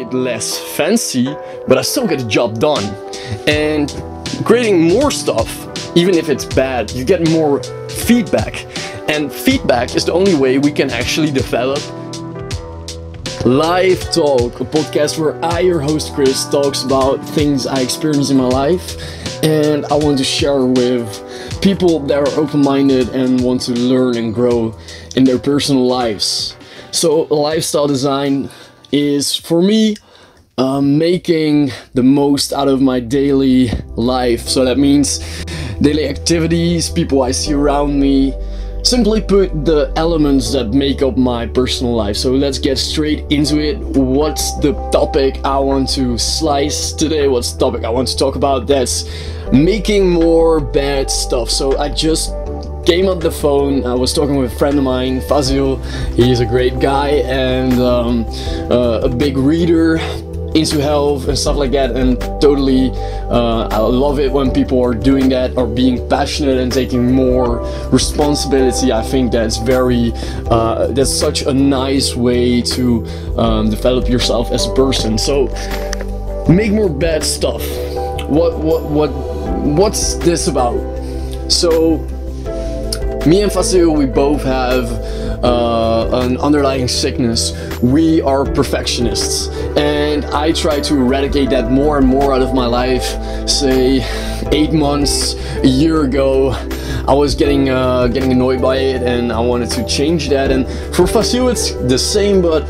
it less fancy, but I still get the job done. And creating more stuff, even if it's bad, you get more feedback. And feedback is the only way we can actually develop Live Talk, a podcast where I, your host Chris, talks about things I experience in my life and I want to share with people that are open minded and want to learn and grow in their personal lives. So, lifestyle design is for me uh, making the most out of my daily life. So, that means daily activities, people I see around me Simply put, the elements that make up my personal life. So let's get straight into it. What's the topic I want to slice today? What's the topic I want to talk about? That's making more bad stuff. So I just came on the phone. I was talking with a friend of mine, Fazil. He's a great guy and um, uh, a big reader into health and stuff like that. And totally uh, I love it when people are doing that or being passionate and taking more responsibility. I think that's very uh, that's such a nice way to um, develop yourself as a person. So make more bad stuff. What what what what's this about? So me and Fasil we both have uh, an underlying sickness we are perfectionists and I try to eradicate that more and more out of my life. Say, eight months, a year ago, I was getting uh, getting annoyed by it, and I wanted to change that. And for Fasil, it's the same, but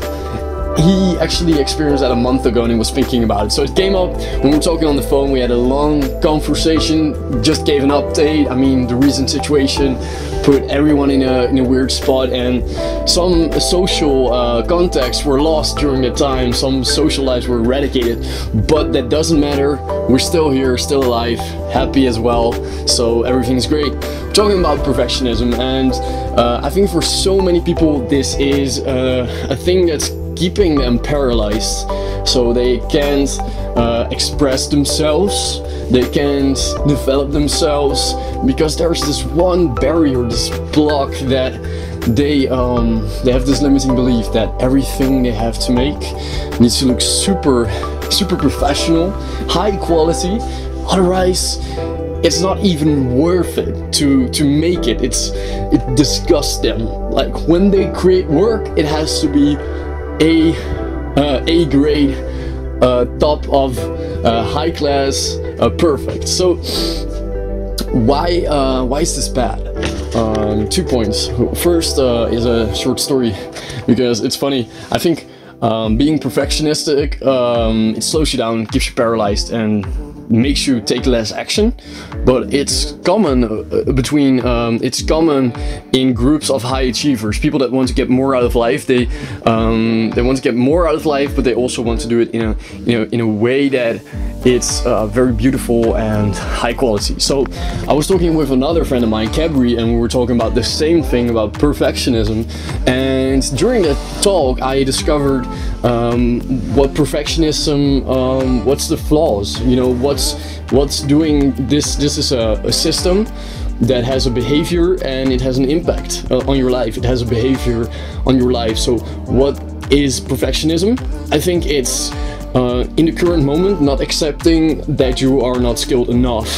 he actually experienced that a month ago and he was thinking about it. So it came up when we were talking on the phone. We had a long conversation, just gave an update. I mean, the recent situation put everyone in a, in a weird spot, and some social uh, contacts were lost during the time. Some social lives were eradicated, but that doesn't matter. We're still here, still alive, happy as well. So everything's great. We're talking about perfectionism, and uh, I think for so many people, this is uh, a thing that's keeping them paralyzed so they can't uh, express themselves they can't develop themselves because there's this one barrier this block that they um, they have this limiting belief that everything they have to make needs to look super super professional high quality otherwise it's not even worth it to to make it. It's it disgusts them. Like when they create work it has to be a uh, A grade, uh, top of uh, high class, uh, perfect. So why uh, why is this bad? Um, two points. First is a short story because it's funny. I think um, being perfectionistic um, it slows you down, keeps you paralyzed, and makes you take less action but it's common uh, between um, it's common in groups of high achievers people that want to get more out of life. They um, they want to get more out of life but they also want to do it in a you know in a way that it's uh, very beautiful and high quality. So I was talking with another friend of mine Cabri and we were talking about the same thing about perfectionism and during that talk I discovered um, what perfectionism um, what's the flaws? You know what's what's doing this this is a, a system that has a behavior and it has an impact uh, on your life. It has a behavior on your life. So what is perfectionism? I think it's uh, in the current moment not accepting that you are not skilled enough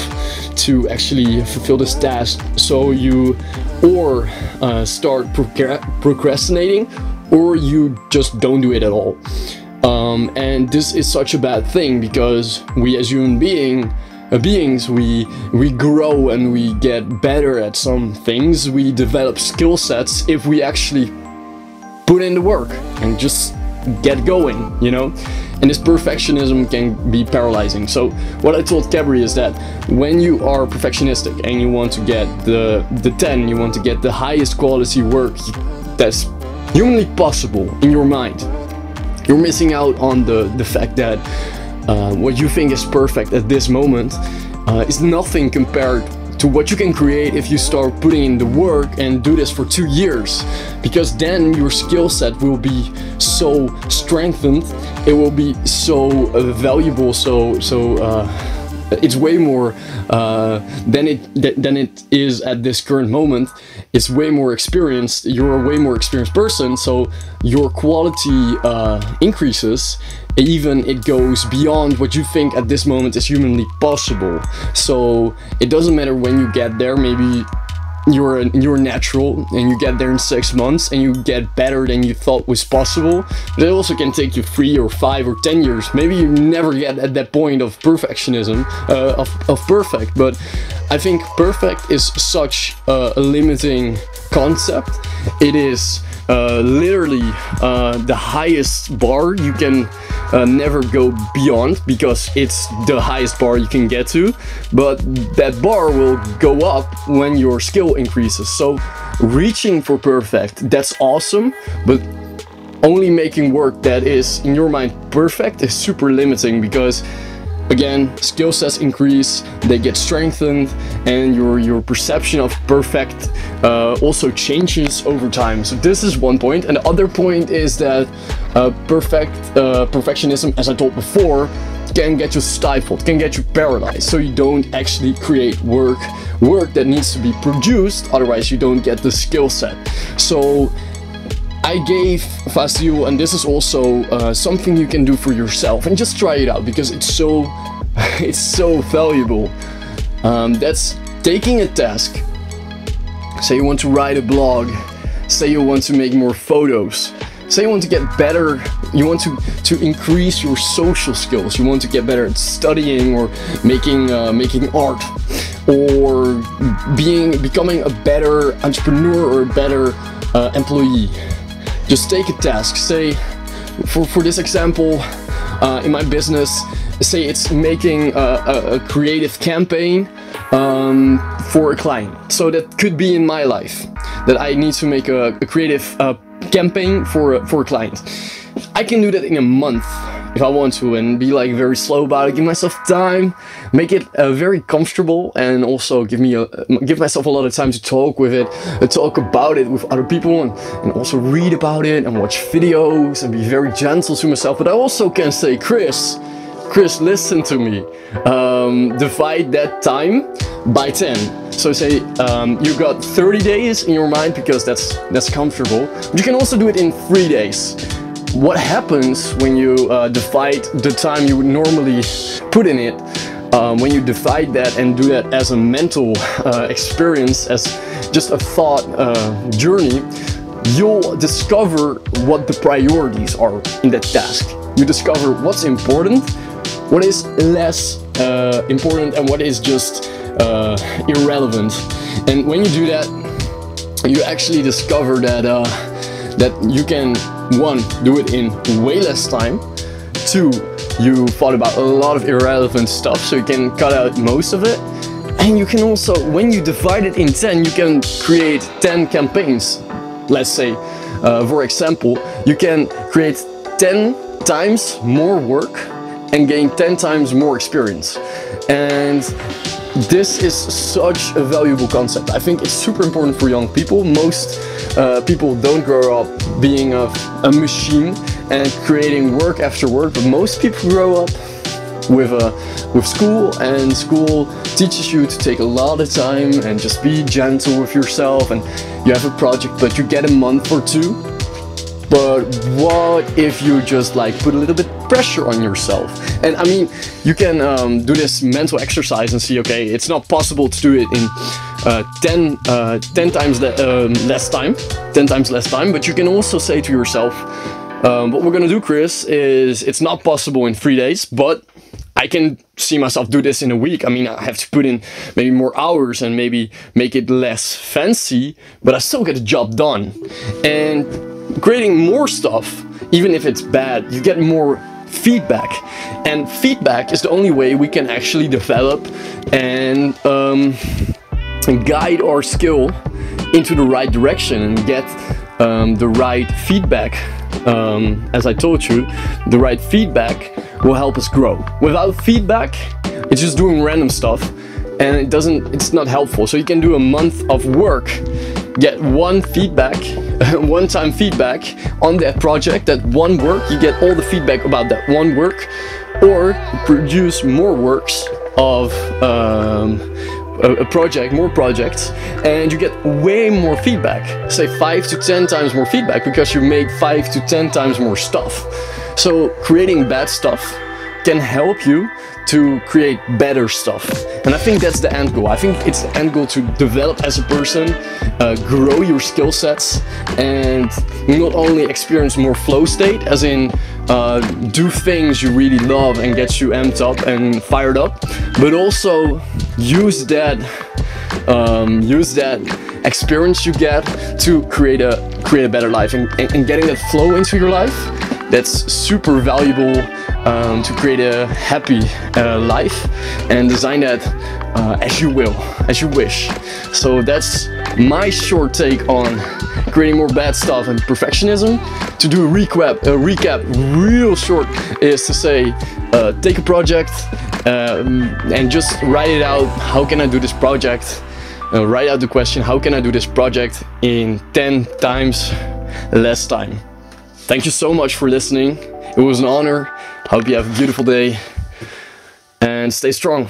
to actually fulfill this task so you or uh, start procrastinating or you just don't do it at all. Um, and this is such a bad thing because we as human being uh, beings we we grow and we get better at some things we develop skill sets if we actually put in the work and just get going you know? And this perfectionism can be paralyzing. So what i told cabri is that when you are perfectionistic and you want to get the the 10 you want to get the highest quality work that's humanly possible in your mind, you're missing out on the, the fact that uh, what you think is perfect at this moment uh, is nothing compared to what you can create if you start putting in the work and do this for two years. Because then your skill set will be so strengthened it will be so valuable so so uh, it's way more uh, than it than it is at this current moment. It's way more experienced. You're a way more experienced person, so your quality uh, increases. Even it goes beyond what you think at this moment is humanly possible. So it doesn't matter when you get there. Maybe you're you're natural and you get there in six months and you get better than you thought was possible but it also can take you three or five or ten years. Maybe you never get at that point of perfectionism uh, of, of perfect but i think perfect is such a limiting concept. It is uh, literally uh, the highest bar you can uh, never go beyond because it's the highest bar you can get to but that bar will go up when your skill increases. So reaching for perfect that's awesome but only making work that is in your mind perfect is super limiting because again skill sets increase they get strengthened and your your perception of perfect uh, also changes over time. So this is one point. and the other point is that uh, perfect uh, perfectionism as i told before can get you stifled can get you paralyzed. So you don't actually create work work that needs to be produced otherwise you don't get the skill set. So I gave Fasil, and this is also uh, something you can do for yourself, and just try it out because it's so, it's so valuable. Um, that's taking a task. Say you want to write a blog. Say you want to make more photos. Say you want to get better. You want to to increase your social skills. You want to get better at studying or making uh, making art, or being becoming a better entrepreneur or a better uh, employee just take a task. Say for, for this example uh, in my business say it's making a, a, creative campaign um, for a client. So that could be in my life that I need to make a, a creative uh, campaign for, for a client. I can do that in a month if I want to and be like very slow about it, give myself time, make it uh, very comfortable and also give me a, give myself a lot of time to talk with it, uh, talk about it with other people and, and also read about it and watch videos and be very gentle to myself. But I also can say, Chris, Chris, listen to me. Um, divide that time by 10. So say um, you got 30 days in your mind because that's that's comfortable. But you can also do it in three days what happens when you uh, divide the time you would normally put in it um, when you divide that and do that as a mental uh, experience as just a thought uh, journey you'll discover what the priorities are in that task. You discover what's important what is less uh, important and what is just uh, irrelevant. And when you do that you actually discover that uh, that you can one, do it in way less time. Two, you thought about a lot of irrelevant stuff, so you can cut out most of it. And you can also, when you divide it in 10, you can create 10 campaigns. Let's say, uh, for example, you can create 10 times more work and gain 10 times more experience. And this is such a valuable concept. I think it's super important for young people. Most uh, people don't grow up being a, a machine and creating work after work, but most people grow up with a with school and school teaches you to take a lot of time and just be gentle with yourself and you have a project but you get a month or two but what if you just like put a little bit pressure on yourself and i mean you can um, do this mental exercise and see okay it's not possible to do it in uh, 10, uh, 10 times le um, less time 10 times less time but you can also say to yourself um, what we're gonna do chris is it's not possible in three days but I can see myself do this in a week. I mean, I have to put in maybe more hours and maybe make it less fancy, but I still get the job done. And creating more stuff, even if it's bad, you get more feedback. And feedback is the only way we can actually develop and, um, guide our skill into the right direction and get um, the right feedback. Um, as I told you, the right feedback will help us grow. Without feedback, it's just doing random stuff and it doesn't, it's not helpful. So you can do a month of work, get one feedback one-time feedback on that project, that one work, you get all the feedback about that one work, or produce more works of um, a, a project, more projects, and you get way more feedback. Say five to ten times more feedback because you made five to ten times more stuff. So creating bad stuff can help you to create better stuff. And I think that's the end goal. I think it's the end goal to develop as a person, uh, grow your skill sets, and not only experience more flow state, as in uh, do things you really love and gets you amped up and fired up, but also use that um, use that experience you get to create a create a better life and, and, and getting that flow into your life. That's super valuable um, to create a happy uh, life and design that uh, as you will, as you wish. So that's my short take on creating more bad stuff and perfectionism. To do a recap, a recap real short is to say, uh, take a project um, and just write it out. How can I do this project? Uh, write out the question, how can I do this project in 10 times less time? Thank you so much for listening. It was an honor. Hope you have a beautiful day and stay strong.